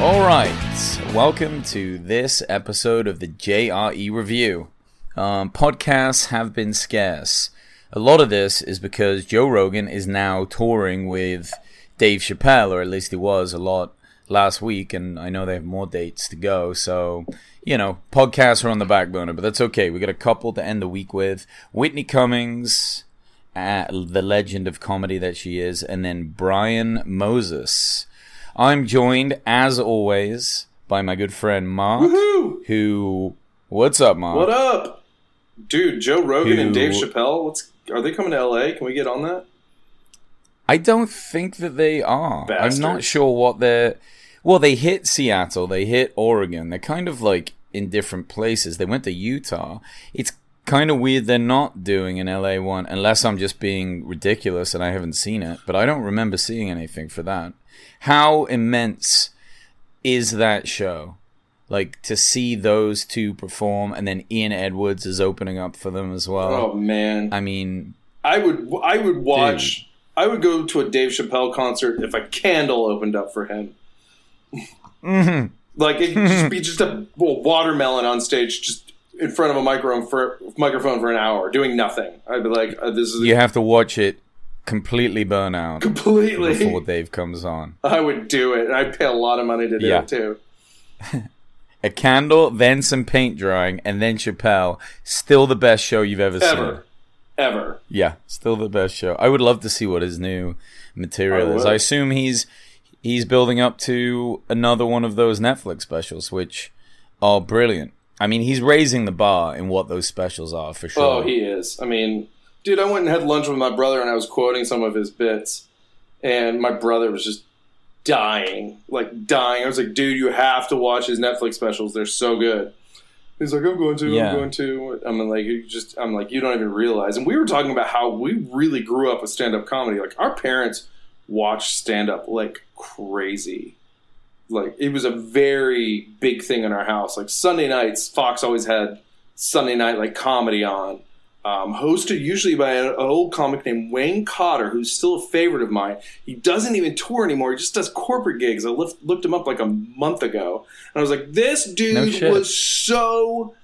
All right, welcome to this episode of the JRE Review. Um, podcasts have been scarce. A lot of this is because Joe Rogan is now touring with Dave Chappelle, or at least he was a lot last week, and I know they have more dates to go. So, you know, podcasts are on the back burner, but that's okay. We got a couple to end the week with Whitney Cummings, uh, the legend of comedy that she is, and then Brian Moses. I'm joined, as always, by my good friend Mark, Woohoo! who. What's up, Mark? What up, dude? Joe Rogan and Dave Chappelle. What's are they coming to L.A.? Can we get on that? I don't think that they are. I'm not sure what they're. Well, they hit Seattle, they hit Oregon. They're kind of like in different places. They went to Utah. It's kind of weird they're not doing an LA one, unless I'm just being ridiculous and I haven't seen it. But I don't remember seeing anything for that. How immense is that show? Like to see those two perform, and then Ian Edwards is opening up for them as well. Oh man, I mean, I would I would watch. I would go to a Dave Chappelle concert if a candle opened up for him. mhm. Like it just be just a well, watermelon on stage, just in front of a microphone for microphone for an hour, doing nothing. I'd be like, uh, this is you have to watch it completely burn out completely. before Dave comes on. I would do it. I'd pay a lot of money to do Yeah. it too. A candle, then some paint drying, and then Chappelle. Still the best show you've ever seen. Ever, ever. Yeah, still the best show. I would love to see what his new material I is. I assume he's he's building up to another one of those Netflix specials, which are brilliant. I mean, he's raising the bar in what those specials are for oh, sure. Oh, he is. I mean, dude, I went and had lunch with my brother, and I was quoting some of his bits, and my brother was just dying, like dying. I was like, dude, you have to watch his Netflix specials; they're so good. He's like, I'm going to, Yeah. I'm going to. I'm like, you just, I'm like, you don't even realize. And we were talking about how we really grew up with stand-up comedy. Like our parents watched stand-up like crazy. Like it was a very big thing in our house. Like Sunday nights, Fox always had Sunday night like comedy on, um, hosted usually by an, an old comic named Wayne Cotter, who's still a favorite of mine. He doesn't even tour anymore; he just does corporate gigs. I lift, looked him up like a month ago, and I was like, "This dude shit. was so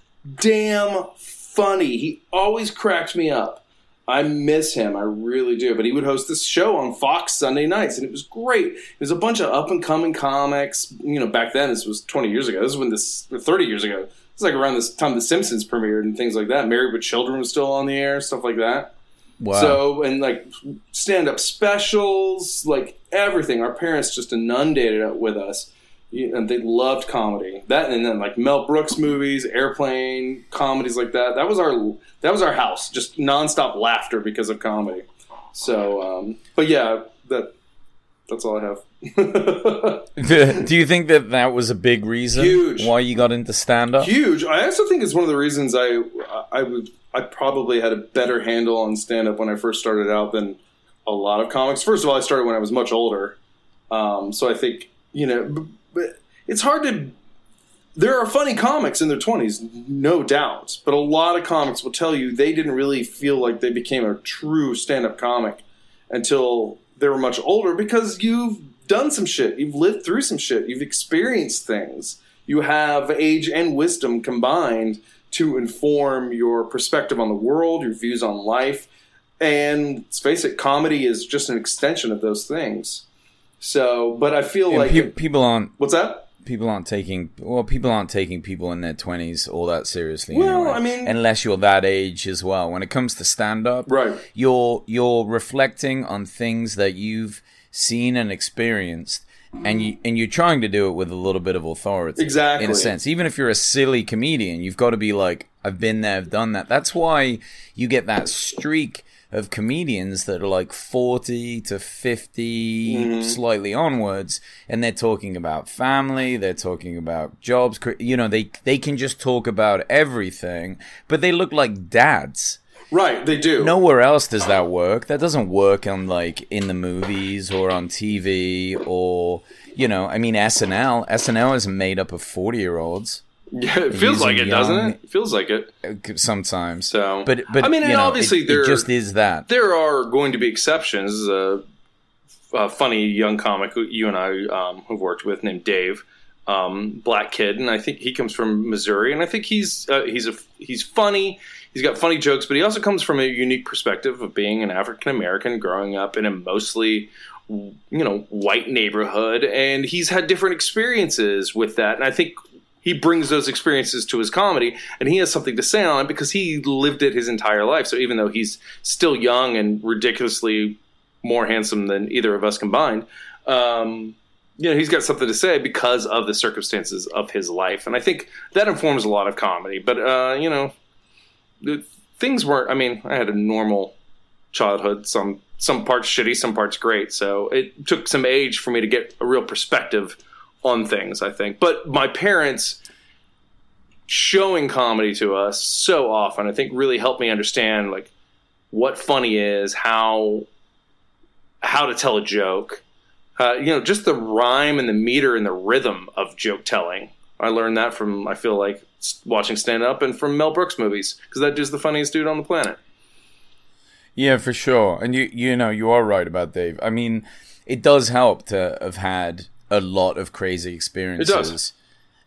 damn funny. He always cracked me up." I miss him. I really do. But he would host this show on Fox Sunday nights, and it was great. It was a bunch of up and coming comics. You know, back then, this was 20 years ago. This was when this, 30 years ago. It's like around this time The Simpsons premiered and things like that. Married with Children was still on the air, stuff like that. wow. So, and like stand up specials, like everything. Our parents just inundated it with us. And they loved comedy. That and then like Mel Brooks movies, airplane comedies like that. That was our that was our house. Just nonstop laughter because of comedy. So, um, but yeah, that that's all I have. Do you think that that was a big reason Huge. why you got into stand up? Huge. I also think it's one of the reasons I I would I probably had a better handle on stand up when I first started out than a lot of comics. First of all, I started when I was much older, um, so I think you know, b- but it's hard to. There are funny comics in their twenties, no doubt, but a lot of comics will tell you they didn't really feel like they became a true stand up comic until they were much older because you've done some shit, you've lived through some shit, you've experienced things you have age and wisdom combined to inform your perspective on the world, your views on life. And let's face it, comedy is just an extension of those things. So, but I feel And like pe- people aren't what's that? People aren't taking well people aren't taking people in their 20s all that seriously Well, anyway. I mean- unless you're that age as well when it comes to stand up Right. you're you're reflecting on things that you've seen and experienced and you and you're trying to do it with a little bit of authority, Exactly. in a sense. Even if you're a silly comedian, you've got to be like, I've been there, I've done that. That's why you get that streak of comedians that are like 40 to 50 Mm-hmm. slightly onwards and they're talking about family they're talking about jobs you know they they can just talk about everything but they look like dads Right, they do. nowhere else does that work. That doesn't work on like in the movies or on TV or you know, I mean SNL. SNL is made up of forty year olds Yeah, it feels like it, using doesn't it? It feels like it. sometimes. So, but but I mean, know, obviously it, there it just is that. there are going to be exceptions. Uh, a funny young comic who you and I um, have worked with named Dave, um, black kid, and I think he comes from Missouri, and I think he's uh, he's a he's funny. He's got funny jokes, but he also comes from a unique perspective of being an African American growing up in a mostly you know white neighborhood, and he's had different experiences with that, and I think. He brings those experiences to his comedy, and he has something to say on it because he lived it his entire life. So even though he's still young and ridiculously more handsome than either of us combined. Um, you know, he's got something to say because of the circumstances of his life, and I think that informs a lot of comedy. But uh, you know, things weren't. I mean, I had a normal childhood. Some some parts shitty, some parts great. So it took some age for me to get a real perspective on things. I think, but my parents showing comedy to us so often, I think, really helped me understand like what funny is, how how to tell a joke. Uh, you know, just the rhyme and the meter and the rhythm of joke telling. I learned that from I feel like watching stand up and from Mel Brooks movies because that dude's the funniest dude on the planet. Yeah, for sure. And you you know, you are right about Dave. I mean, it does help to have had a lot of crazy experiences.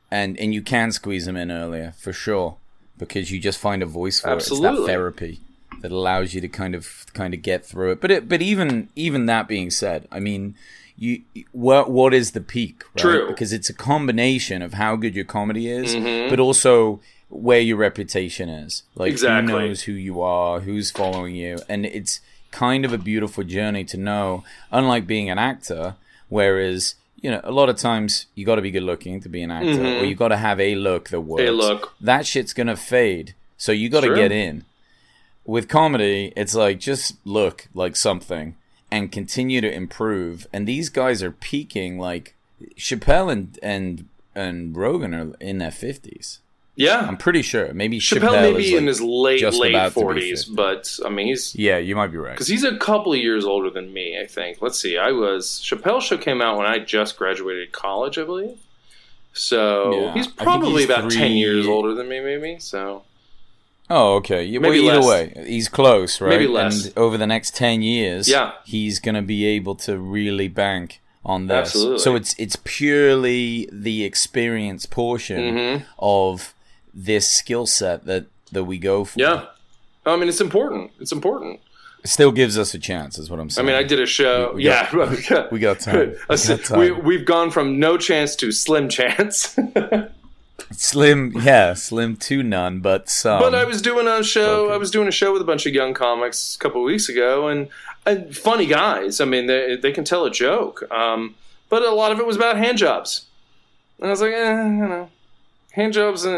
And and you can squeeze them in earlier, for sure. Because you just find a voice for it. It's Absolutely. that therapy that allows you to kind of kind of get through it. But it, but even even that being said, I mean, you what what is the peak, right? True. Because it's a combination of how good your comedy is, Mm-hmm. but also where your reputation is. Like Exactly. who knows who you are, who's following you, and it's kind of a beautiful journey to know. Unlike being an actor, whereas you know a lot of times you got to be good looking to be an actor, or you got to have a look that works. Mm-hmm. look. that shit's gonna fade, so you got to get in. With comedy, it's like just look like something and continue to improve. And these guys are peaking like Chappelle and and and Rogan are in their fifties. Yeah, I'm pretty sure. Maybe Chappelle, Chappelle, maybe like, in his late late about to be forties, but I mean he's Yeah, you might be right. because he's a couple of years older than me. I think. Let's see. I was Chappelle show came out when I just graduated college, I believe. So Yeah, he's probably he's about ten three- years older than me, maybe. So Oh, okay. Yeah, well, Maybe either less. way, he's close, right? Maybe less. And over the next ten years, Yeah. he's going to be able to really bank on this. Absolutely. So it's it's purely the experience portion Mhm. of this skill set that that we go for. yeah, I mean it's important. It's important. It still gives us a chance, is what I'm saying. I mean, I did a show. We- we yeah, got- we got time. We got time. we, we've gone from no chance to slim chance. slim, yeah, slim to none, but some. But I was doing a show. Okay. I was doing a show with a bunch of young comics a couple of weeks ago, and, and funny guys. I mean, they they can tell a joke. Um, but a lot of it was about hand jobs, and I was like, eh, you know, hand jobs, uh,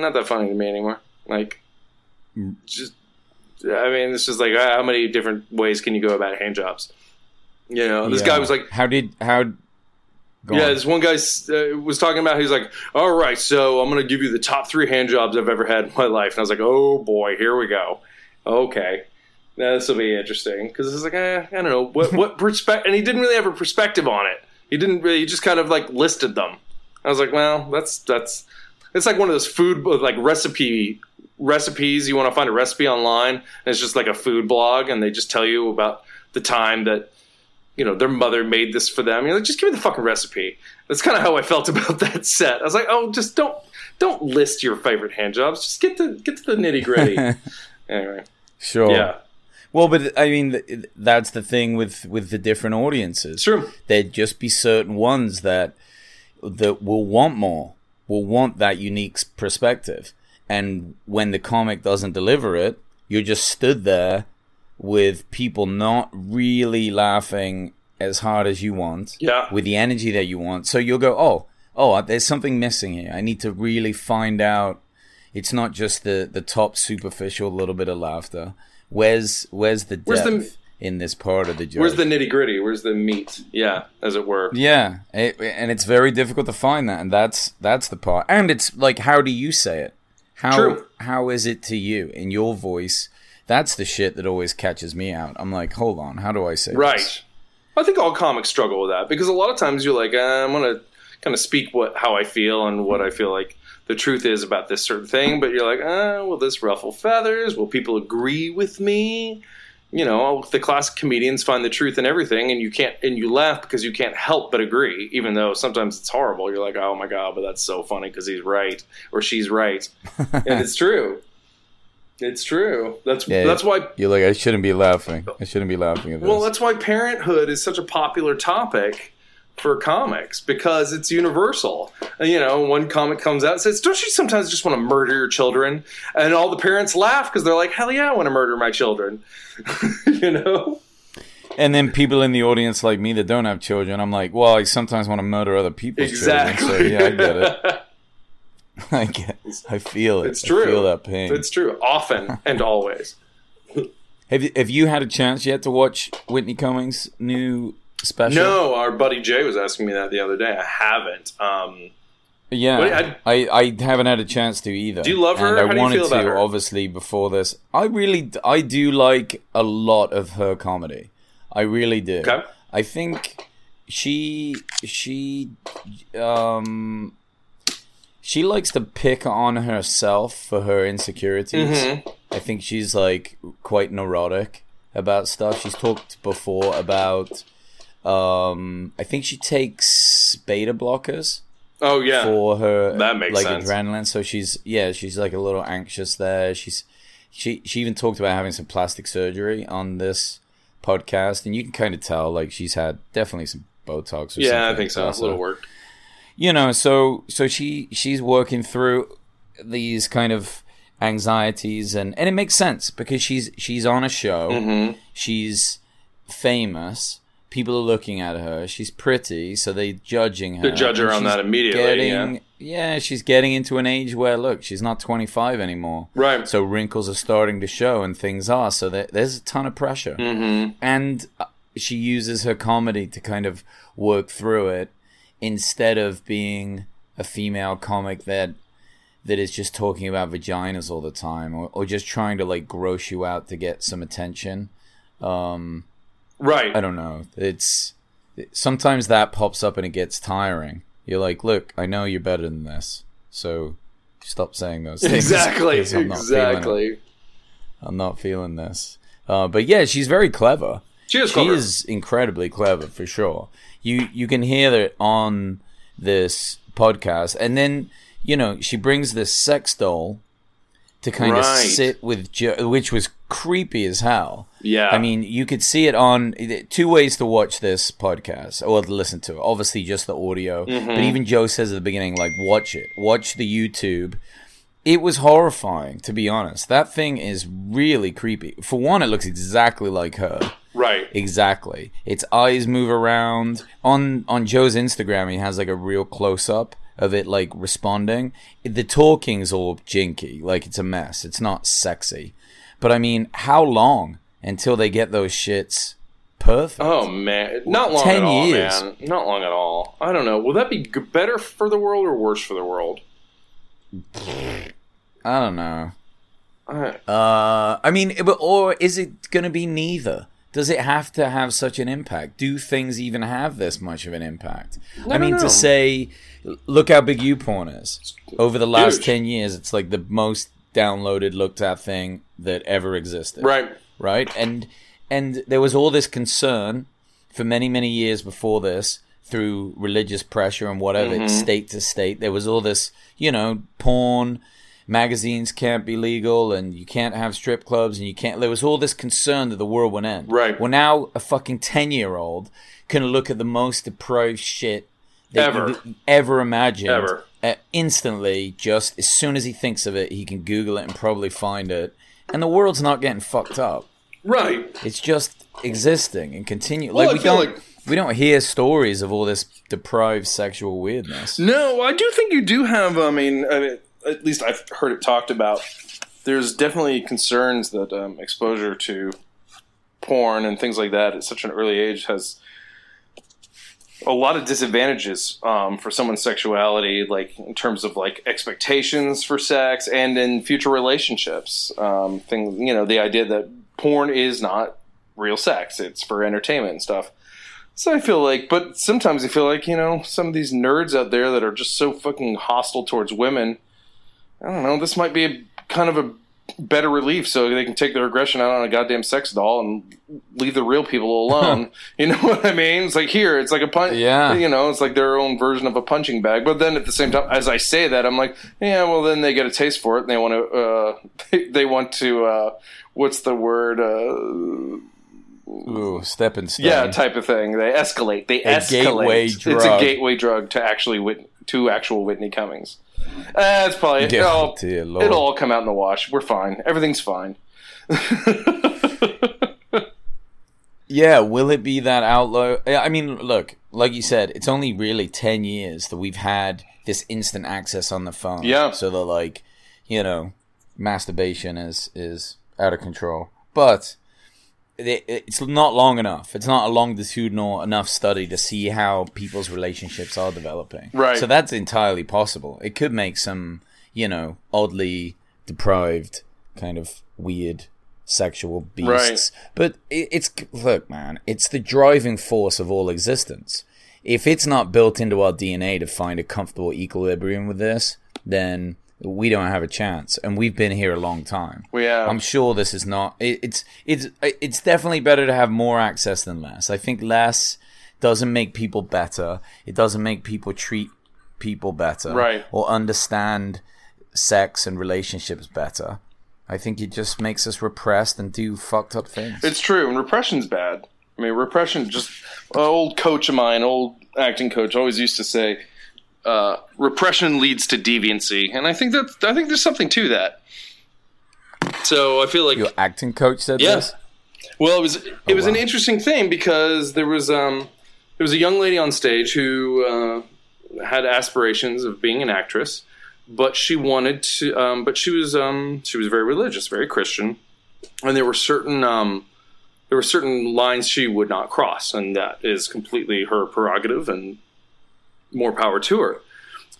not that funny to me anymore. Like, Mm. just, I mean, it's just like ah, how many different ways can you go about hand jobs? You know, this Yeah. guy was like, "How did how?" Yeah, on. this one guy uh, was talking about. He's like, "All right, so I'm going to give you the top three hand jobs I've ever had in my life." And I was like, "Oh boy, here we go." Okay, now this will be interesting because it's like, eh, I don't know what what perspective, and he didn't really have a perspective on it. He didn't really. He just kind of like listed them. I was like, well, that's that's it's like one of those food like recipe recipes. You want to find a recipe online, and it's just like a food blog, and they just tell you about the time that you know their mother made this for them. You're like, just give me the fucking recipe. That's kind of how I felt about that set. I was like, oh, just don't don't list your favorite hand jobs. Just get to get to the nitty gritty. anyway, Sure. yeah, Well, but I mean, that's the thing with with the different audiences. true. There'd just be certain ones that that will want more, will want that unique perspective, and when the comic doesn't deliver it, you're just stood there with people not really laughing as hard as you want, Yeah. with the energy that you want. So you'll go, oh, oh, there's something missing here. I need to really find out. It's not just the the top superficial little bit of laughter. Where's where's the Where's depth the- in this part of the joke? Where's the nitty gritty? Where's the meat? Yeah, as it were. Yeah, it, and it's very difficult to find that, and that's that's the part. And it's like, how do you say it? How True. how is it to you in your voice? That's the shit that always catches me out. I'm like, hold on, how do I say Right. this? I think all comics struggle with that because a lot of times you're like, uh, I'm gonna kind of speak what how I feel and what I feel like the truth is about this certain thing, but you're like, uh, will this ruffle feathers? Will people agree with me? You know, the classic comedians find the truth in everything, and you can't, and you laugh because you can't help but agree, even though sometimes it's horrible. You're like, oh my god, but that's so funny because he's right or she's right, and it's true. It's true. That's Yeah, that's why You're like, I shouldn't be laughing. I shouldn't be laughing at this. well, that's why parenthood is such a popular topic for comics because it's universal. You know, one comic comes out and says, "Don't you sometimes just want to murder your children?" And all the parents laugh because they're like, "Hell yeah, I want to murder my children." you know? and then people in the audience like me that don't have children, I'm like, well, I sometimes want to murder other people's Exactly. children. So yeah, I get it. I get. I feel it. It's true. I feel that pain. It's true. Often and always. Have you, have you had a chance yet to watch Whitney Cummings' new special? No, our buddy Jay was asking me that the other day. I haven't. Um, Yeah, Wait, I, I haven't had a chance to either. Do you love her? And I How do you wanted feel about to, her? obviously, before this. I really, I do like a lot of her comedy. I really do. Okay. I think she, she, um, she likes to pick on herself for her insecurities. mhm. I think she's like quite neurotic about stuff. She's talked before about. Um, I think she takes beta blockers Oh yeah. for her That makes like sense. adrenaline. So she's yeah, she's like a little anxious there. She's she she even talked about having some plastic surgery on this podcast, and you can kind of tell like she's had definitely some Botox. Or yeah, I think so. A little work. You know, so so she she's working through these kind of anxieties, and and it makes sense because she's she's on a show, Mhm. she's famous. People are looking at her. She's pretty, so they're judging her. They judge her on that immediately, Getting, yeah. she's getting into an age where look, she's not 25 anymore. Right. So wrinkles are starting to show, and things are. So there, there's a ton of pressure, Mm-hmm. and uh, she uses her comedy to kind of work through it instead of being a female comic that that is just talking about vaginas all the time, or, or just trying to like gross you out to get some attention. Um, Right. I don't know. It's sometimes that pops up and it gets tiring. You're like, look, I know you're better than this, so stop saying those things. Exactly. I'm it. Exactly. I'm not feeling this. Uh, but yeah, she's very clever. She is She clever. is incredibly clever for sure. You you can hear that on this podcast, and then you know she brings this sex doll to kind of sit with, jo- which was creepy as hell. Yeah. I mean, you could see it on two ways to watch this podcast or to listen to it. Obviously, just the audio, Mm-hmm. but even Joe says at the beginning, like, watch it, watch the YouTube. It was horrifying, to be honest. That thing is really creepy. For one, it looks exactly like her. right. Exactly. Its eyes move around. On on Joe's Instagram, he has like a real close up of it like responding. The talking's all jinky, like it's a mess. It's not sexy. But I mean, how long until they get those shits perfect? Oh man, not long 10 at all, years. man. Not long at all. I don't know. Will that be better for the world or worse for the world? I don't know. I, Uh, I mean, but- or is it going to be neither? Does it have to have such an impact? Do things even have this much of an impact? I don't mean, to say, look how big YouPorn is. Over the last Huge. 10 years, it's like the most downloaded, looked at thing that ever existed. right. Right? And, and there was all this concern for many, many years before this through religious pressure and whatever, Mm-hmm. state to state. There was all this, you know, porn, magazines can't be legal, and you can't have strip clubs, and you can't. There was all this concern that the world would end. Right. Well, now a fucking 10 year old can look at the most depraved shit Ever. ever imagined. Ever. uh, instantly, just as soon as he thinks of it, he can Google it and probably find it. And the world's not getting fucked up. Right. It's just existing and continue. Well, like we don't like- We don't hear stories of all this deprived sexual weirdness. No, I do think you do have. I mean, I mean at least I've heard it talked about. There's definitely concerns that um, exposure to porn and things like that at such an early age has a lot of disadvantages um, for someone's sexuality, like in terms of like expectations for sex and in future relationships. Um, things, you know, the idea that porn is not real sex; it's for entertainment and stuff. So I feel like, but sometimes I feel like you know some of these nerds out there that are just so fucking hostile towards women. I don't know. This might be a kind of a better relief so they can take their aggression out on a goddamn sex doll and leave the real people alone. you know what I mean? It's like here, it's like a punch. Yeah. You know, it's like their own version of a punching bag. But then at the same time, as I say that, I'm like, yeah, well, then they get a taste for it and they want to, uh, they, they want to, uh, what's the word? Uh, Ooh, stepping stone. yeah, type of thing. They escalate. They A escalate. gateway It's a gateway drug to actually Whit- to actual Whitney Cummings. Uh, it's probably Yeah, it'll, it'll all come out in the wash. We're fine. Everything's fine. Yeah, will it be that outlaw? I mean, look, like you said, it's only really 10 years that we've had this instant access on the phone. Yeah. So the like, you know, masturbation is is out of control. But it's not long enough. It's not a longitudinal enough study to see how people's relationships are developing. Right. So that's entirely possible. It could make some, you know, oddly deprived, kind of weird sexual beasts. Right. But it, it's look, man, it's the driving force of all existence. If it's not built into our DNA to find a comfortable equilibrium with this, then we don't have a chance. And we've been here a long time. We have. I'm sure this is not. It, it's it's it's definitely better to have more access than less. I think less doesn't make people better. It doesn't make people treat people better, Right. Or understand sex and relationships better. I think it just makes us repressed and do fucked up things. It's true, and repression's bad. I mean, repression. Just an old coach of mine, old acting coach, always used to say, uh, "Repression leads to deviancy," and I think that I think there's something to that. So I feel like Your acting coach said Yeah. this. Well, it was it was an interesting thing because there was um there was a young lady on stage who uh, had aspirations of being an actress, but she wanted to. Um, but she was um she was very religious, very Christian, and there were certain um there were certain lines she would not cross, and that is completely her prerogative, and more power to her.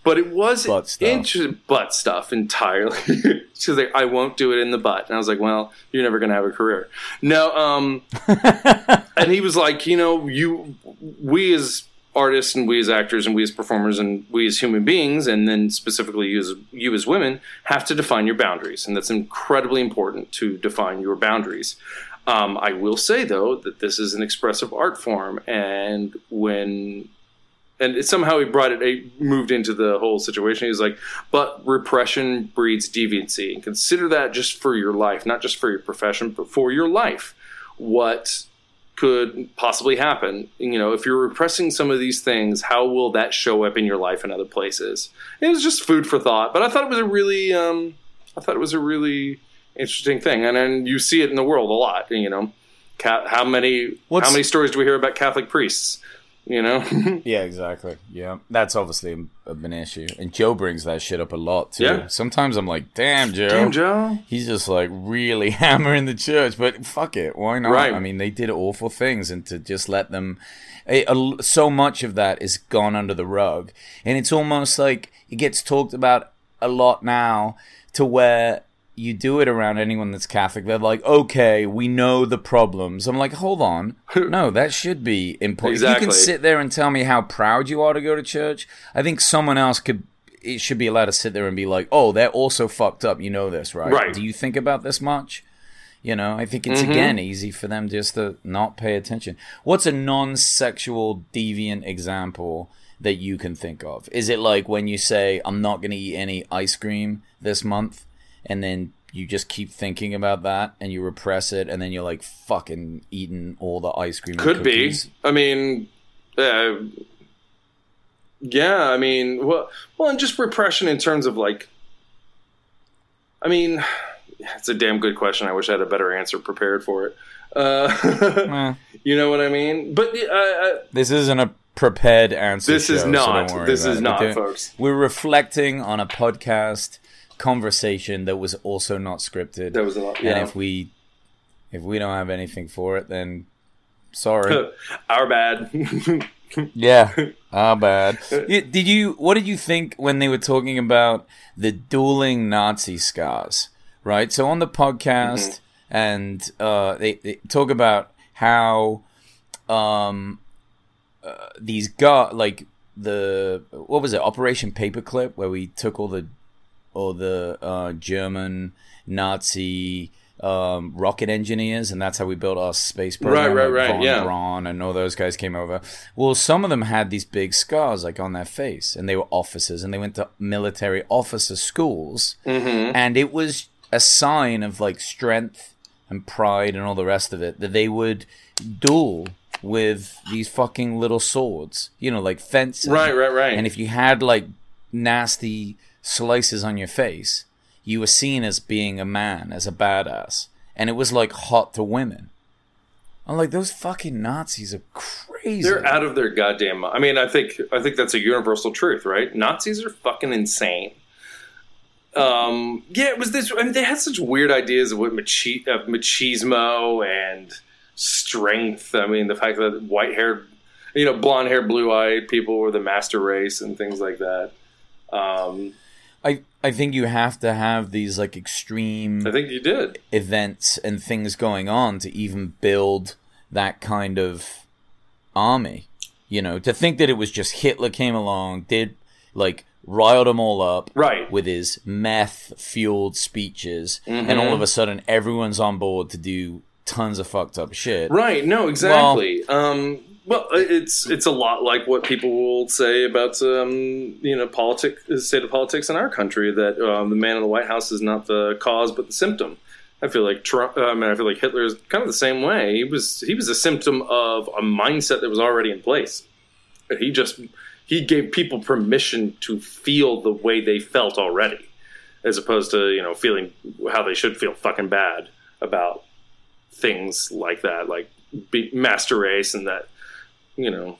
But it was Butt stuff. interesting butt stuff entirely. She's like, I won't do it in the butt, and I was like, Well, you're never going to have a career. No, um, and he was like, you know, you, we as artists and we as actors and we as performers and we as human beings, and then specifically you as you as women, have to define your boundaries, and that's incredibly important to define your boundaries. Um, I will say though that this is an expressive art form, and when and somehow he brought it, he moved into the whole situation. He was like, but repression breeds deviancy, and consider that just for your life, not just for your profession, but for your life. What could possibly happen? You know, if you're repressing some of these things, how will that show up in your life in other places? It was just food for thought, but I thought it was a really, um, I thought it was a really interesting thing, and then you see it in the world a lot. You know, how many What's- how many stories do we hear about Catholic priests? You know. Yeah, exactly. Yeah, that's obviously a- an issue, and Joe brings that shit up a lot too. Yeah. Sometimes I'm like, "Damn, Joe." Damn, Joe. He's just like really hammering the church, but fuck it, why not? Right. I mean, they did awful things, and to just let them, a, a- so much of that is gone under the rug, and it's almost like it gets talked about a lot now, to where you do it around anyone that's Catholic. They're like, okay, we know the problems. I'm like, hold on, no, that should be important. If you can sit there and tell me how proud you are to go to church, I think someone else could. It should be allowed to sit there and be like, "Oh, they're also fucked up." You know this, right? Right. Do you think about this much? You know, I think it's mm-hmm. again easy for them just to not pay attention. What's a non-sexual deviant example that you can think of? Is it like when you say, "I'm not going to eat any ice cream this month," and then you just keep thinking about that and you repress it, and then you're like fucking eating all the ice cream. and Could be. I mean, uh, yeah. I mean, well, well, and just repression in terms of like. I mean, it's a damn good question. I wish I had a better answer prepared for it. Uh, you know what I mean? But uh, uh, this isn't a prepared answer. this is show, so not. don't worry this is it. not, We're folks. We're reflecting on a podcast conversation that was also not scripted. That was a lot. And if we if we don't have anything for it, then sorry. Our bad. yeah, our bad. Did you? What did you think when they were talking about the dueling Nazi scars? Right. So on the podcast, and uh, they, they talk about how um, uh, these got like the what was it, Operation Paperclip, where we took all the all the uh, German Nazi um, rocket engineers, and that's how we built our space program. right, like right, Von yeah. Braun and all those guys came over. Well, some of them had these big scars, like on their face, and they were officers, and they went to military officer schools, Mm-hmm. and it was a sign of like strength and pride and all the rest of it that they would duel with these fucking little swords, you know, like fencing. right, right, right. And if you had like nasty slices on your face, you were seen as being a man, as a badass. And it was like hot to women. I'm like, those fucking Nazis are crazy. They're out of their goddamn. mind. I mean, I think I think that's a universal truth, right? Nazis are fucking insane. Um, yeah, it was this. I mean, they had such weird ideas of what machi- of machismo and strength. I mean, the fact that white haired, you know, blonde haired, blue eyed people were the master race and things like that. Um, I, think you have to have these like extreme I think you did. events and things going on to even build that kind of army. You know, to think that it was just Hitler came along, did like riled them all up Right. with his meth fueled speeches, and all mm-hmm. of a sudden everyone's on board to do tons of fucked up shit. Right. No, exactly. um, well, it's it's a lot like what people will say about um, you know politic state of politics in our country that um, the man in the White House is not the cause but the symptom. I feel like Trump. I mean, I feel like Hitler is kind of the same way. He was he was a symptom of a mindset that was already in place. He just he gave people permission to feel the way they felt already, as opposed to you know feeling how they should feel fucking bad about things like that, like master race, and that you know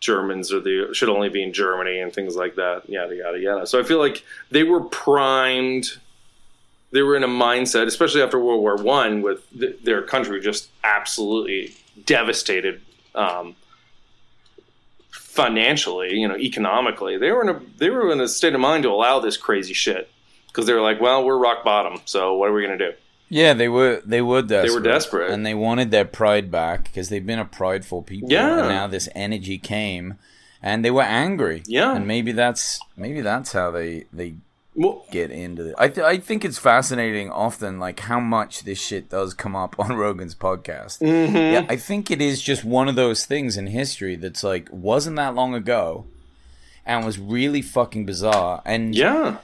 Germans are the should only be in Germany and things like that. Yada yada yada. So I feel like they were primed. They were in a mindset, especially after World War One, with th- their country just absolutely devastated um, financially, you know, economically. They were in a they were in a state of mind to allow this crazy shit because they were like, well, we're rock bottom, so what are we gonna do? Yeah, they were they were desperate. desperate. and they wanted their pride back because they've been a prideful people. Yeah. and now this energy came, and they were angry. Yeah. and maybe that's maybe that's how they they Well, get into it. I th- I think it's fascinating often like how much this shit does come up on Rogan's podcast. Mm-hmm. Yeah, I think it is just one of those things in history that's like wasn't that long ago, and was really fucking bizarre. And yeah.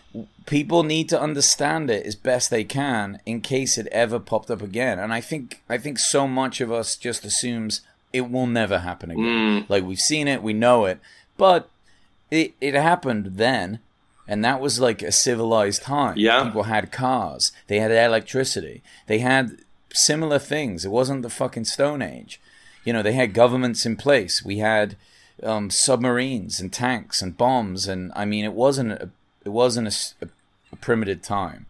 people need to understand it as best they can in case it ever popped up again. And I think I think so much of us just assumes it will never happen again. Mm. Like we've seen it, we know it, but it it happened then. And that was like a civilized time. Yeah. People had cars. They had electricity. They had similar things. It wasn't the fucking Stone Age. You know, they had governments in place. We had um, submarines and tanks and bombs, and I mean, it wasn't a, it wasn't a a, a primitive time.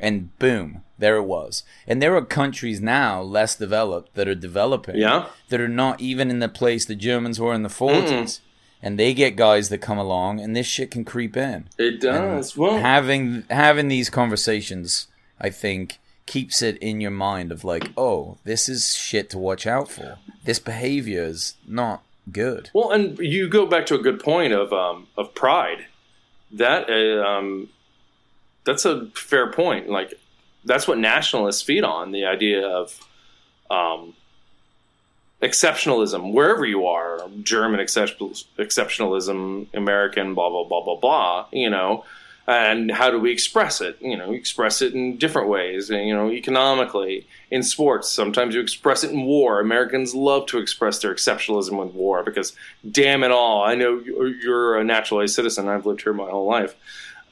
And boom, there it was. And there are countries now less developed that are developing, Yeah. that are not even in the place the Germans were in the 40s. And they get guys that come along, and this shit can creep in It does. Well, having having these conversations, I think, keeps it in your mind of like, oh, this is shit to watch out for. This behavior is not good. well, and you go back to a good point of um, of pride. That uh, um, that's a fair point. Like that's what nationalists feed on the idea of um, exceptionalism wherever you are german exceptionalism american blah blah blah blah blah you know and how do we express it you know we express it in different ways you know economically in sports sometimes you express it in war americans love to express their exceptionalism with war because damn it all i know you're you're a naturalized citizen i've lived here my whole life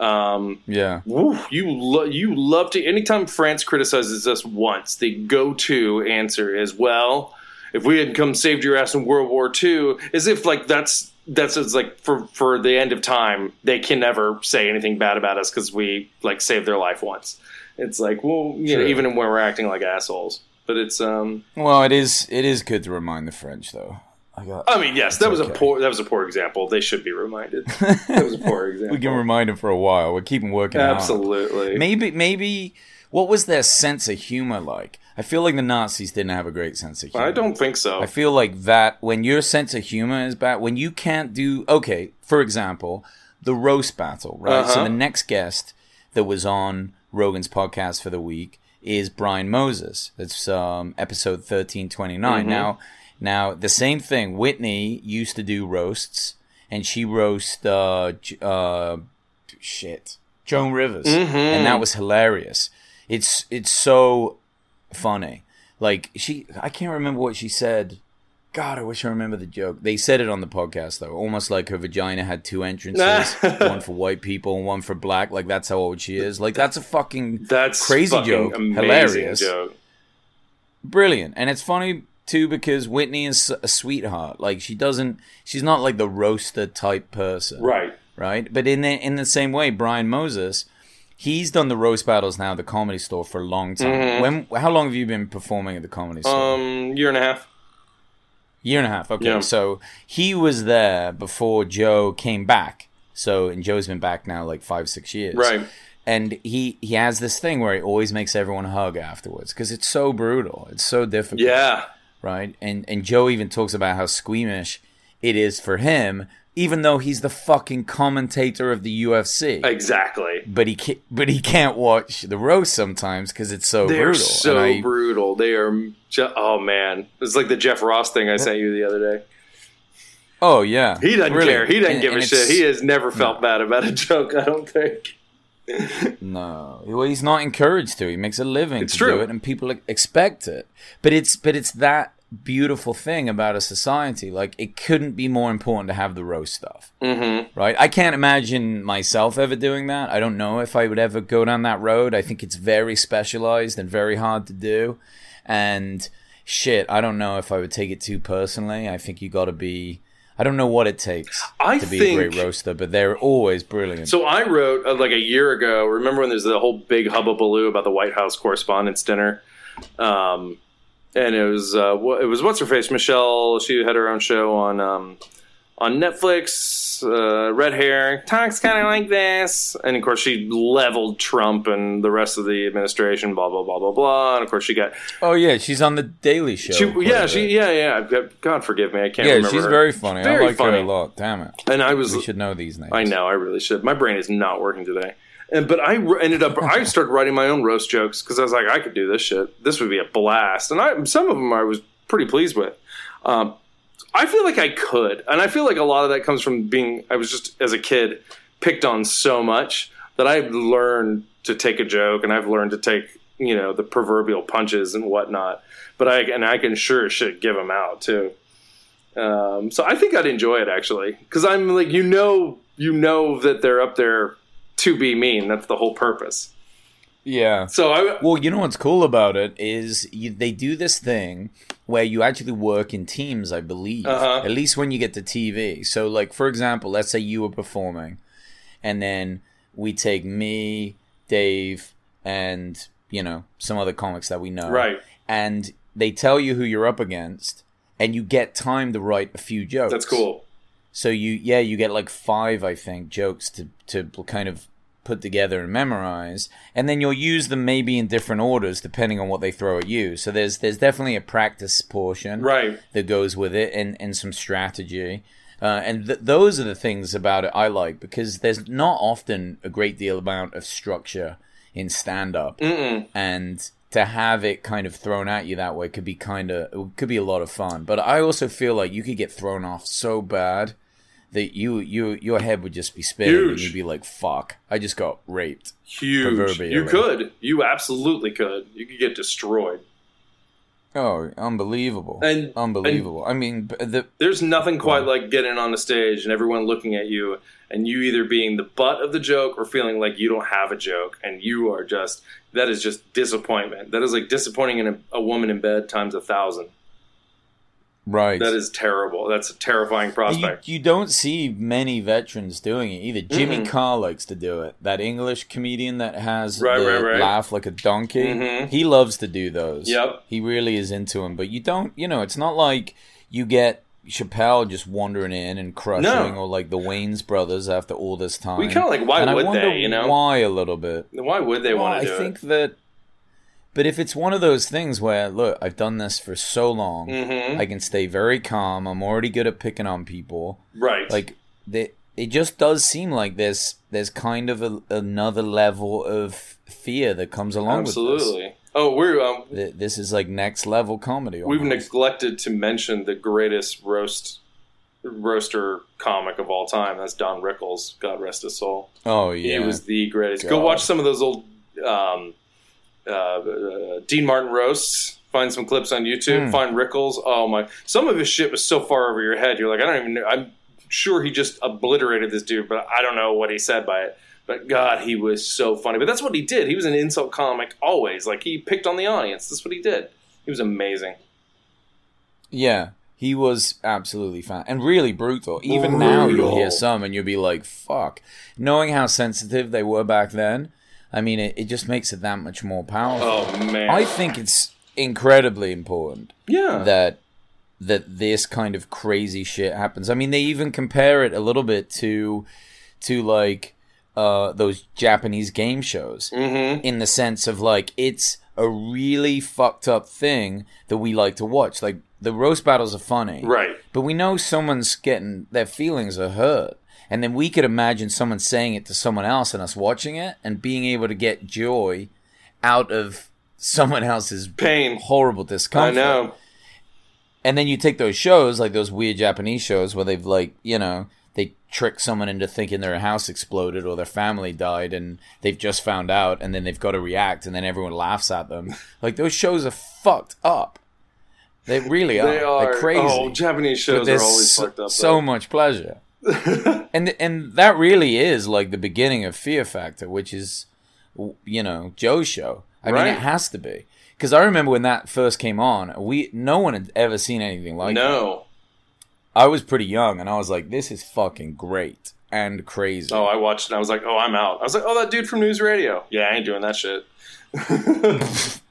Um, Yeah. woo, you lo- you love to. Anytime France criticizes us once, the go-to answer is, "Well, if we had come saved your ass in World War II," as if like that's that's it's like for for the end of time, they can never say anything bad about us because we like saved their life once. It's like, well, you know, even when we're acting like assholes. But it's um Well, it is it is good to remind the French though. I got I mean, yes, that was a poor that was a poor example. They should be reminded. That was a poor example. we can remind them for a while. We're keeping working out. Absolutely. Maybe maybe what was their sense of humor like? I feel like the Nazis didn't have a great sense of humor. I don't think so. I feel like that when your sense of humor is bad, when you can't do okay, for example, the roast battle, right? So Uh-huh. the next guest that was on Rogan's podcast for the week is Brian Moses. That's um, episode thirteen twenty Mm-hmm. Now, now the same thing. Whitney used to do roasts, and she roast uh, uh, shit Joan Rivers, Mm-hmm. and that was hilarious. It's it's so funny. Like she, I can't remember what she said. God, I wish I remember the joke. They said it on the podcast though, almost like her vagina had two entrances, one for white people and one for black. Like that's how old she is. Like that's a fucking That's crazy fucking joke, hilarious, joke. brilliant, and it's funny too because Whitney is a sweetheart. Like she doesn't, she's not like the roaster type person, Right. right? But in the in the same way, Brian Moses, he's done the roast battles now at the comedy store for a long time. When how long have you been performing at the comedy store? Mm-hmm. Um, year and a half. Year and a half. Okay, Yeah. so he was there before Joe came back. So and Joe's been back now like five six years. Right. And he he has this thing where he always makes everyone hug afterwards because it's so brutal. It's so difficult. Yeah. Right. And and Joe even talks about how squeamish it is for him, even though he's the fucking commentator of the UFC. Exactly. but he can't, but he can't watch the roast sometimes because it's so brutal. They're brutal. so I- brutal. They are. Oh man, it's like the Jeff Ross thing I sent you the other day. Oh yeah, He doesn't Really. care. He doesn't And- give a shit. He has never felt bad about a joke. I don't think. No, well, he's not encouraged to. He makes a living It's to true. do it, and people expect it. But it's but it's that beautiful thing about a society. Like it couldn't be more important to have the roast stuff, Mm-hmm. right? I can't imagine myself ever doing that. I don't know if I would ever go down that road. I think it's very specialized and very hard to do, and shit, I don't know if I would take it too personally. I think you got to be. I don't know what it takes I to be think- a great roaster, but they're always brilliant. So I wrote uh, like a year ago. Remember when there's the whole big hubbubaloo about the White House Correspondents' Dinner? Um, and it was uh, it was what's her face Michelle. She had her own show on um, on Netflix. Uh, red hair talks kind of like this, and of course she leveled Trump and the rest of the administration. Blah blah blah blah blah. And of course she got oh yeah, she's on the Daily Show. she, yeah she bit. yeah yeah. God forgive me, I can't Yeah, she's her. very funny. Very I like her a lot. Damn it. And I was We should know these names. I know, I really should. My brain is not working today. And but I ended up I started writing my own roast jokes because I was like, I could do this shit. This would be a blast. And I some of them I was pretty pleased with. Um, I feel like I could, and I feel like a lot of that comes from being I was just as a kid picked on so much that I've learned to take a joke and I've learned to take you know the proverbial punches and whatnot. But I and I can sure as shit give them out too. Um, so I think I'd enjoy it actually because I'm like you know you know that they're up there to be mean. That's the whole purpose. Yeah. So I Well, you know what's cool about it is you, they do this thing where you actually work in teams, I believe. Uh-huh. At least when you get to TV. So, like for example, let's say you were performing, and then we take me, Dave, and you know some other comics that we know, Right. And they tell you who you're up against, and you get time to write a few jokes. that's cool. So you yeah, you get like five, I think, jokes to to kind of put together and memorize, and then you'll use them maybe in different orders depending on what they throw at you. So there's there's definitely a practice portion Right. that goes with it, and and some strategy. Uh, and th- those are the things about it I like because there's not often a great deal amount of structure in stand up, and to have it kind of thrown at you that way could be kind of could be a lot of fun. But I also feel like you could get thrown off so bad that you you your head would just be spinning and you'd be like, "Fuck, I just got raped." Huge. You could. You absolutely could. You could get destroyed. Oh, unbelievable! And- unbelievable. I mean, the There's nothing quite like getting on the stage and everyone looking at you and you either being the butt of the joke or feeling like you don't have a joke and you are just that is just disappointment. That is like disappointing in a, a woman in bed times a thousand. Right. That is terrible. That's a terrifying prospect. you don't see many veterans doing it either. Jimmy Carr likes to do it. That English comedian that has Right, the right, right. laugh like a donkey. Mhm. He loves to do those. Yep. He really is into them. But you don't, you know, it's not like you get Chappelle just wandering in and crushing, No. or like the Wayans brothers after all this time. We kinda like, why and would I wonder they, you know? Why a little bit. Why would they Well, want to do I think it? that. But if it's one of those things where, look, I've done this for so long, Mhm. I can stay very calm. I'm already good at picking on people. Right. Like, the, it just does seem like there's there's kind of a, another level of fear that comes along with it. Absolutely. Oh, we're um, this. Th- This is like next level comedy. we've neglected to mention the greatest roast roaster comic of all time. That's Don Rickles. God rest his soul. oh yeah, He was the greatest. God. Go watch some of those old um, uh, Dean Martin roasts. Find some clips on YouTube. Hmm. Find Rickles. Oh my! Some of his shit was so far over your head. You're like, I don't even. know. I'm sure he just obliterated this dude, but I don't know what he said by it. But God, he was so funny. But that's what he did. He was an insult comic always. Like he picked on the audience. That's what he did. He was amazing. yeah. He was absolutely fan and really brutal. Even now, you'll hear some and you'll be like, "Fuck!" Knowing how sensitive they were back then, I mean, it, it just makes it that much more powerful. Oh man. I think it's incredibly important yeah. that that this kind of crazy shit happens. I mean, they even compare it a little bit to to like uh, those Japanese game shows mm-hmm. in the sense of like it's a really fucked up thing that we like to watch. Like the roast battles are funny, Right. But we know someone's getting their feelings are hurt. And then we could imagine someone saying it to someone else and us watching it and being able to get joy out of someone else's Pain. horrible I discomfort. know. And then you take those shows, like those weird Japanese shows where they've like, you know, they trick someone into thinking their house exploded or their family died and they've just found out and then they've got to react and then everyone laughs at them. Like those shows are fucked up. They really are. They are They're oh, crazy. Oh, Japanese shows are always so, fucked up. so much pleasure. and and that really is like the beginning of Fear Factor, which is you know Joe's show. I mean, it has to be because I remember when that first came on, we no one had ever seen anything like it. no. I was pretty young, and I was like, "This is fucking great and crazy." Oh, I watched and I was like, oh, I'm out. I was like, oh, that dude from News Radio. Yeah, I ain't doing that shit.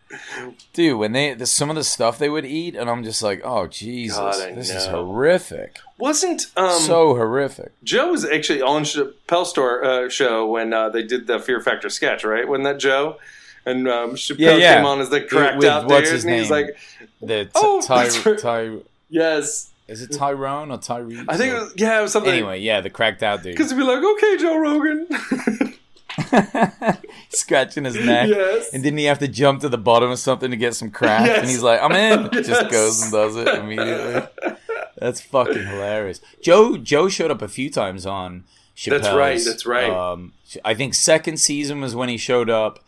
Dude, when they the, some of the stuff they would eat, and I'm just like, "Oh Jesus, God, this is horrific, Wasn't um, so horrific." Joe was actually on Chappelle store uh, show when uh, they did the Fear Factor sketch, right? Wasn't that Joe? And um, Chappelle Yeah, yeah. came on as the cracked With- out what's dude, his and he's name? like, The t- Oh, Ty, right. Ty, yes. is it Tyrone or Tyrese? I think it was, yeah, it was something. Anyway, yeah, the cracked out dude. Because he'd be like, okay, Joe Rogan. scratching his neck. Yes. And didn't he have to jump to the bottom of something to get some crack? Yes. And he's like, I'm in. Just goes and does it immediately. That's fucking hilarious. Joe Joe showed up a few times on Chappelle's. That's right, that's right. Um, I think second season was when he showed up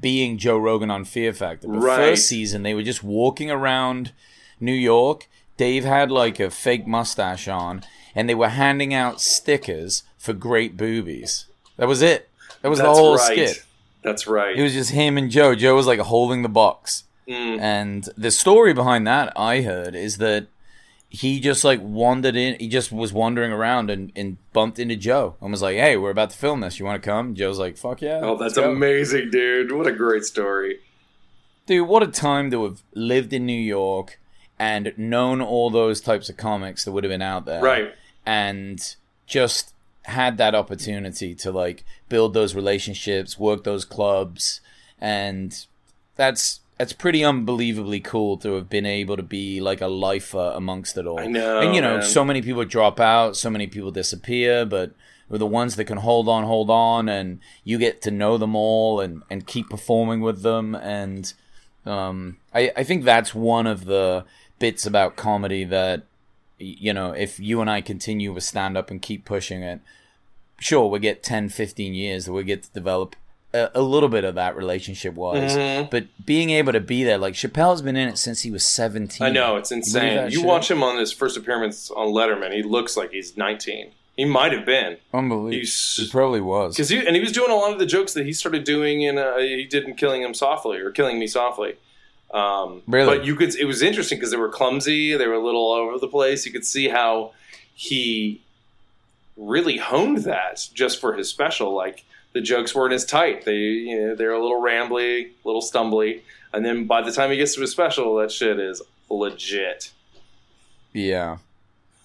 being Joe Rogan on Fear Factor. But Right. first season they were just walking around New York. Dave had like a fake mustache on and they were handing out stickers for great boobies. That was it. That was That's the whole right. skit. That's right. It was just him and Joe. Joe was like holding the box. Mm. And the story behind that I heard is that he just like wandered in. He just was wandering around and, and bumped into Joe and was like, "Hey, we're about to film this. You want to come?" Joe's like, "Fuck yeah!" oh, that's go." amazing, dude. What a great story. dude. What a time to have lived in New York and known all those types of comics that would have been out there, Right. And just had that opportunity to like build those relationships, work those clubs, and that's that's pretty unbelievably cool to have been able to be like a lifer amongst it all. I know, and you know, man. so many people drop out, so many people disappear, but we're the ones that can hold on, hold on, and you get to know them all and and keep performing with them, and um, I I think that's one of the bits about comedy that you know if you and I continue with stand up and keep pushing it sure we get 10 15 years that we get to develop a, a little bit of that relationship was. Mhm. But being able to be there, like Chappelle's been in it since he was 17. I know it's insane. that You watch him on his first appearance on Letterman. He looks like he's 19. He might have been. Unbelievable. He's- he probably was. Because he and he was doing a lot of the jokes that he started doing in uh, he did in Killing Him Softly or Killing Me Softly. Um, Really? But you could it was interesting because they were clumsy, they were a little all over the place. You could see how he really honed that just for his special. Like the jokes weren't as tight; they you know, they're a little rambly, a little stumbly, and then by the time he gets to his special, that shit is legit. Yeah.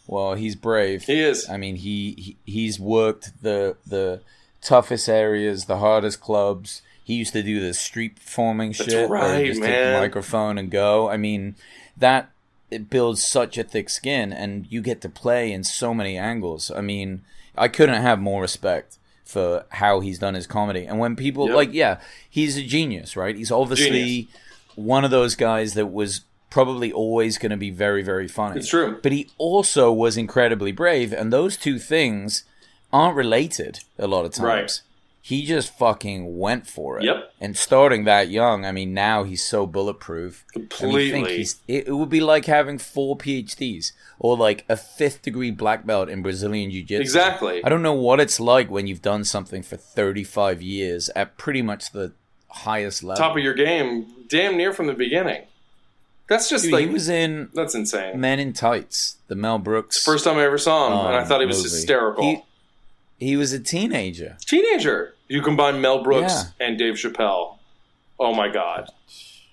Well, he's brave. He is. I mean, he, he he's worked the the toughest areas, the hardest clubs. He used to do the street performing That's shit, where right, just take man. the microphone and go. I mean, that it builds such a thick skin, and you get to play in so many angles. I mean, I couldn't have more respect for how he's done his comedy. And when people Yep. like, yeah, he's a genius, right? He's obviously Genius. one of those guys that was probably always going to be very, very funny. It's true. But he also was incredibly brave, and those two things aren't related a lot of times. Right. He just fucking went for it. Yep. And starting that young, I mean, now he's so bulletproof. I mean, Completely. think he's, it, it would be like having four PhDs or like a fifth degree black belt in Brazilian Jiu Jitsu. Exactly. I don't know what it's like when you've done something for 35 years at pretty much the highest level. Top of your game, damn near from the beginning. That's just Dude, like he was in that's insane. Men in Tights, the Mel Brooks. First time I ever saw him, and I um, thought he was movie. hysterical. He, he was a teenager. Teenager. You combine Mel Brooks Yeah. and Dave Chappelle. Oh my god.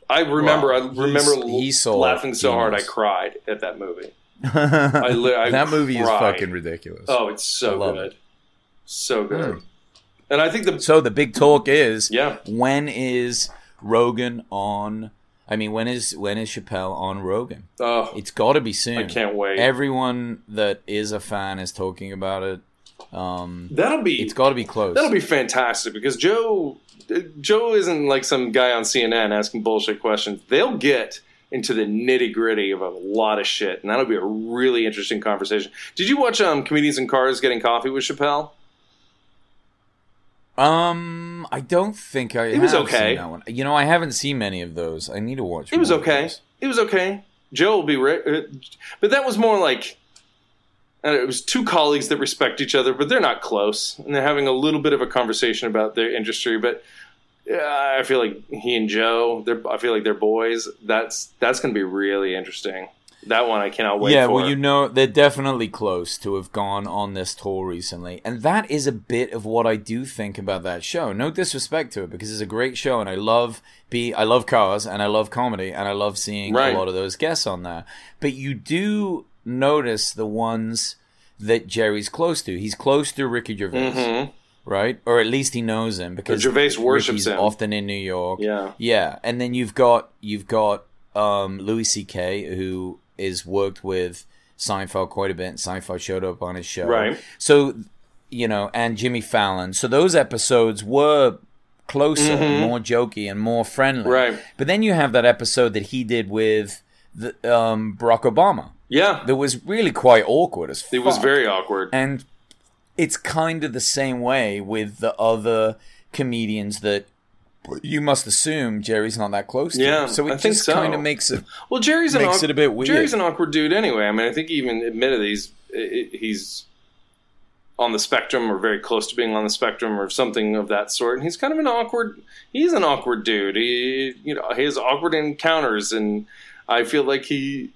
I remember. Well, I remember he's- he laughing so hard I genius. cried at that movie. I li- I that movie is cried. fucking ridiculous. Oh, it's so I love good, so good. Hmm. And I think the So the big talk is yeah, when is Rogan on? I mean, when is when is Chappelle on Rogan? oh, It's got to be soon. I can't wait. Everyone that is a fan is talking about it. Um, that'll be it's got to be close. That'll be fantastic because Joe Joe isn't like some guy on CNN asking bullshit questions. They'll get into the nitty gritty of a lot of shit, and that'll be a really interesting conversation. Did you watch um, comedians in cars getting coffee with Chappelle? Um, I don't think I. It was okay. seen that one. You know, I haven't seen many of those. I need to watch. It was okay. It was okay. Joe will be, re- uh, but that was more like uh, it was two colleagues that respect each other, but they're not close, and they're having a little bit of a conversation about their industry. But I feel like he and Joe, they're I feel like they're boys. That's that's going to be really interesting. That one I cannot wait yeah, for. well, you know, they're definitely close to have gone on this tour recently. And that is a bit of what I do think about that show. No disrespect to it because it's a great show and I love be I love cars and I love comedy and I love seeing Right. a lot of those guests on there. But you do notice the ones that Jerry's close to. He's close to Ricky Gervais, Mhm. right? Or at least he knows him because Gervais worships Ricky's him. often in New York. Yeah. Yeah, and then you've got you've got um, Louis C.K. who is worked with Seinfeld quite a bit. and Seinfeld showed up on his show, Right. So you know, and Jimmy Fallon. So those episodes were closer, more jokey, and more friendly. Mm-hmm. Right. But then you have that episode that he did with the, um, Barack Obama. Yeah, That was really quite awkward as it was very awkward. And it's kind of the same way with the other comedians that you must assume Jerry's not that close to. Yeah, so it I think just so. kind of makes it. Well, Jerry's an Makes awk- it a bit weird. Jerry's an awkward dude anyway. I mean, I think he even admitted he's he's on the spectrum or very close to being on the spectrum or something of that sort. And he's kind of an awkward. He's an awkward dude. He you know he has awkward encounters, and I feel like he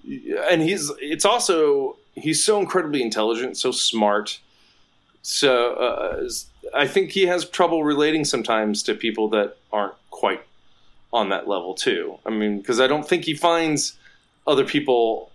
and he's it's also he's so incredibly intelligent, so smart. So uh, I think he has trouble relating sometimes to people that aren't quite on that level too. I mean, because I don't think he finds other people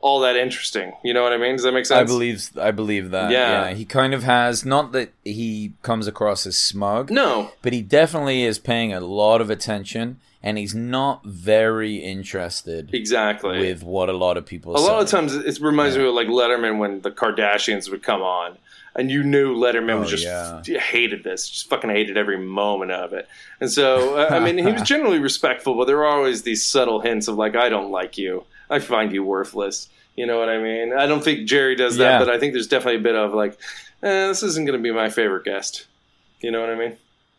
all that interesting. You know what I mean? Does that make sense? I believe. I believe that. Yeah. Yeah. He kind of has not that he comes across as smug, No. but he definitely is paying a lot of attention, and he's not very interested Exactly. with what a lot of people. a lot of times it reminds me of like Letterman when the Kardashians would come on. And you knew Letterman was Oh, just yeah. hated this, just fucking hated every moment of it. And so, uh, I mean, he was generally respectful, but there were always these subtle hints of like, I don't like you. I find you worthless. You know what I mean? I don't think Jerry does that, Yeah. but I think there's definitely a bit of like, eh, this isn't going to be my favorite guest. You know what I mean?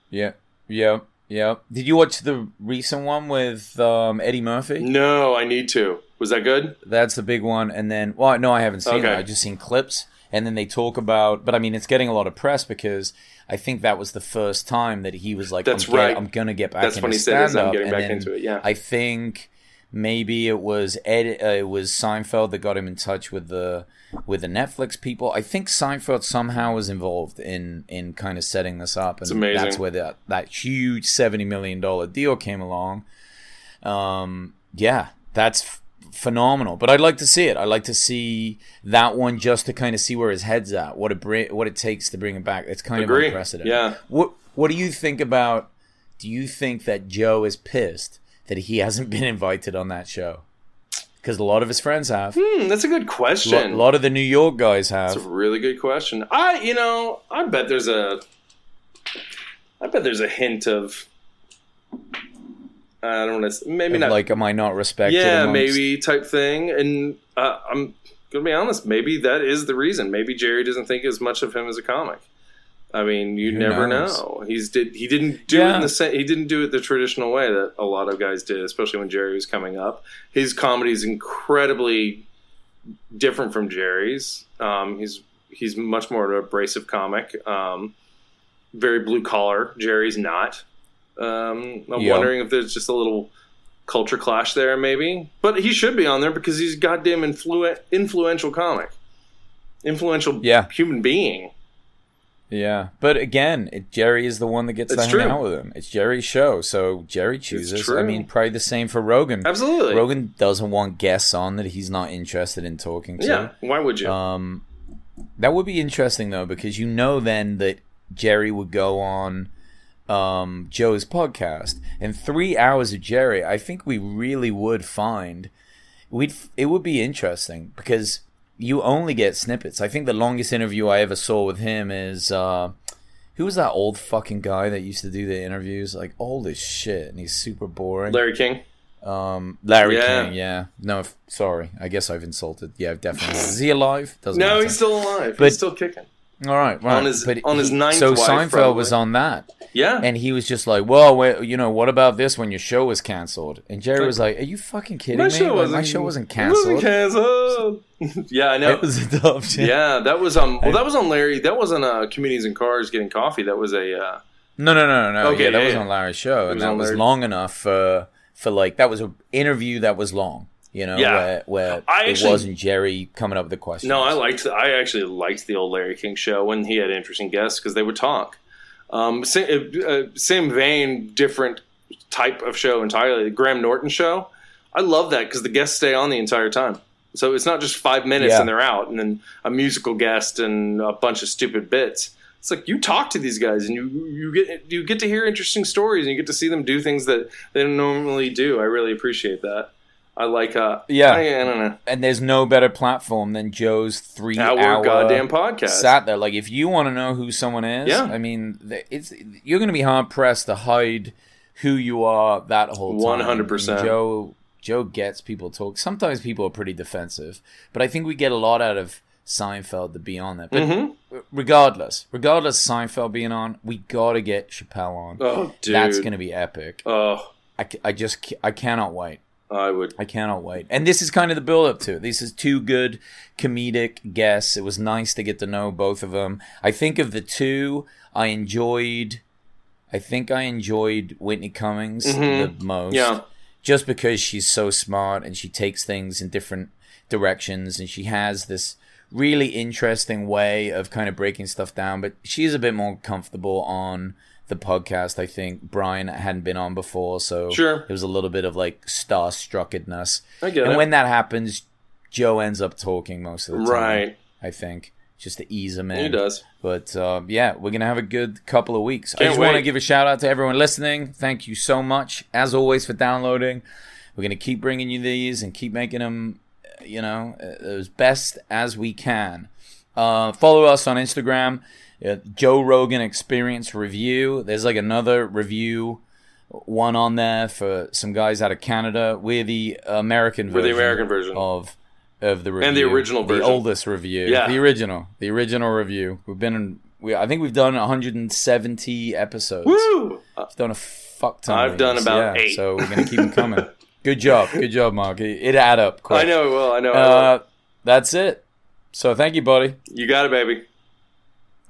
Yeah. Yep. Yep. Did you watch the recent one with um, Eddie Murphy? No, I need to. Was that good? That's the big one. And then, well, no, I haven't seen Okay. it. I just seen clips. And then they talk about, but I mean, it's getting a lot of press because I think that was the first time that he was like, That's I'm, get- right. I'm gonna get back That's into when he said, "I'm getting back into it," yeah. I think maybe it was Ed, uh, it was Seinfeld that got him in touch with the with the Netflix people. I think Seinfeld somehow was involved in in kind of setting this up, and amazing. that's where that that huge seventy million dollar deal came along. Um, yeah, that's f- phenomenal. But I'd like to see it. I'd like to see that one just to kind of see where his head's at, what it bring, what it takes to bring him back. It's kind Agree. of unprecedented. Yeah. What What do you think about? Do you think that Joe is pissed that he hasn't been invited on that show? Because a lot of his friends have. Hmm, that's a good question. A lot of the New York guys have. That's a really good question. I, you know, I bet there's a, I bet there's a hint of, I don't want to, maybe of not, like, am I not respected? yeah, amongst- maybe type thing. And uh, I'm gonna be honest, maybe that is the reason. Maybe Jerry doesn't think as much of him as a comic. I mean, you Who never knows? know. He's did he didn't do it in the sa- he didn't do it the traditional way that a lot of guys did, especially when Jerry was coming up. His comedy is incredibly different from Jerry's. Um, he's he's much more of an abrasive comic, um, very blue collar. Jerry's not. Um, I'm Yeah. wondering if there's just a little culture clash there, maybe. But he should be on there because he's a goddamn influ- influential comic, influential Yeah. human being. Yeah, but again, it, Jerry is the one that gets It's to hang out with him. It's Jerry's show, so Jerry chooses. I mean, probably the same for Rogan. Absolutely. Rogan doesn't want guests on that he's not interested in talking to. Yeah. Why would you? Um, that would be interesting though, because you know then that Jerry would go on um, Joe's podcast, and three hours of Jerry, I think we really would find we'd it would be interesting because you only get snippets. I think the longest interview I ever saw with him is uh, who was that old fucking guy that used to do the interviews? Like old as shit, and he's super boring. Larry King. Um, Larry Yeah. King, yeah. No, f- sorry. I guess I've insulted. Yeah, definitely. Is he alive? Doesn't No, matter. he's still alive. But- he's still kicking. All right, right. on his- But on his he- ninth So wife, Seinfeld probably. was on that, Yeah. and he was just like, "Well, wait, you know, what about this when your show was canceled?" And Jerry Like- was like, "Are you fucking kidding my me? show Like, wasn't. my show wasn't it canceled." canceled. yeah, I know. It was a tough shit. yeah, that was um. Well, that was on Larry. That wasn't uh, comedians in cars getting coffee. That was a. Uh, No, no, no, no, no. Okay, yeah, that yeah, was yeah. on Larry's show, It and was that was long enough for for like that was an interview that was long. You know, Yeah. where where I it actually- wasn't Jerry coming up with the questions. no, I liked. I actually liked the old Larry King show when he had interesting guests because they would talk. Um, same, uh, same vein, different type of show entirely. The Graham Norton show. I love that because the guests stay on the entire time. So it's not just five minutes Yeah. and they're out, and then a musical guest and a bunch of stupid bits. It's like you talk to these guys and you you get you get to hear interesting stories and you get to see them do things that they don't normally do. I really appreciate that. I like uh Yeah. I, I don't know and there's no better platform than Joe's three our hour goddamn podcast. sat there. Like, if you want to know who someone is, Yeah. I mean, it's you're going to be hard pressed to hide who you are that whole time. 100%. Joe Joe gets people talk. Sometimes people are pretty defensive, but I think we get a lot out of Seinfeld to be on that. But Mhm. regardless, regardless of Seinfeld being on, we got to get Chappelle on. Oh, dude. That's going to be epic. Oh, I, I just I cannot wait. I would. I cannot wait. And this is kind of the build up to it. This is two good comedic guests. It was nice to get to know both of them. I think of the two, I enjoyed I think I enjoyed Whitney Cummings Mhm. the most. Yeah. Just because she's so smart and she takes things in different directions and she has this really interesting way of kind of breaking stuff down, but she's a bit more comfortable on the podcast. I think Brian hadn't been on before, so Sure. there was a little bit of like starstruckedness. I get and it. when that happens, Joe ends up talking most of the time. Right. I think just to ease him in. He does. But uh, yeah, we're gonna have a good couple of weeks. I Can't just want to give a shout out to everyone listening. Thank you so much, as always, for downloading. We're gonna keep bringing you these and keep making them, you know, as best as we can. Uh, follow us on Instagram, uh, Joe Rogan Experience Review. There's like another review one on there for some guys out of Canada. We're the American We're version. the American version. of of the review And the original version, the oldest review, Yeah. the original, the original review. We've been We I think we've done 170 episodes. Woo! We've done a fuck ton. I've done about yeah, eight. So we're gonna keep them coming. Good job, good job, Mark. It, it add up. Quick. I know it will. I know. Uh, that's it. So thank you, buddy. You got it, baby.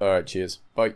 All right, cheers. Bye.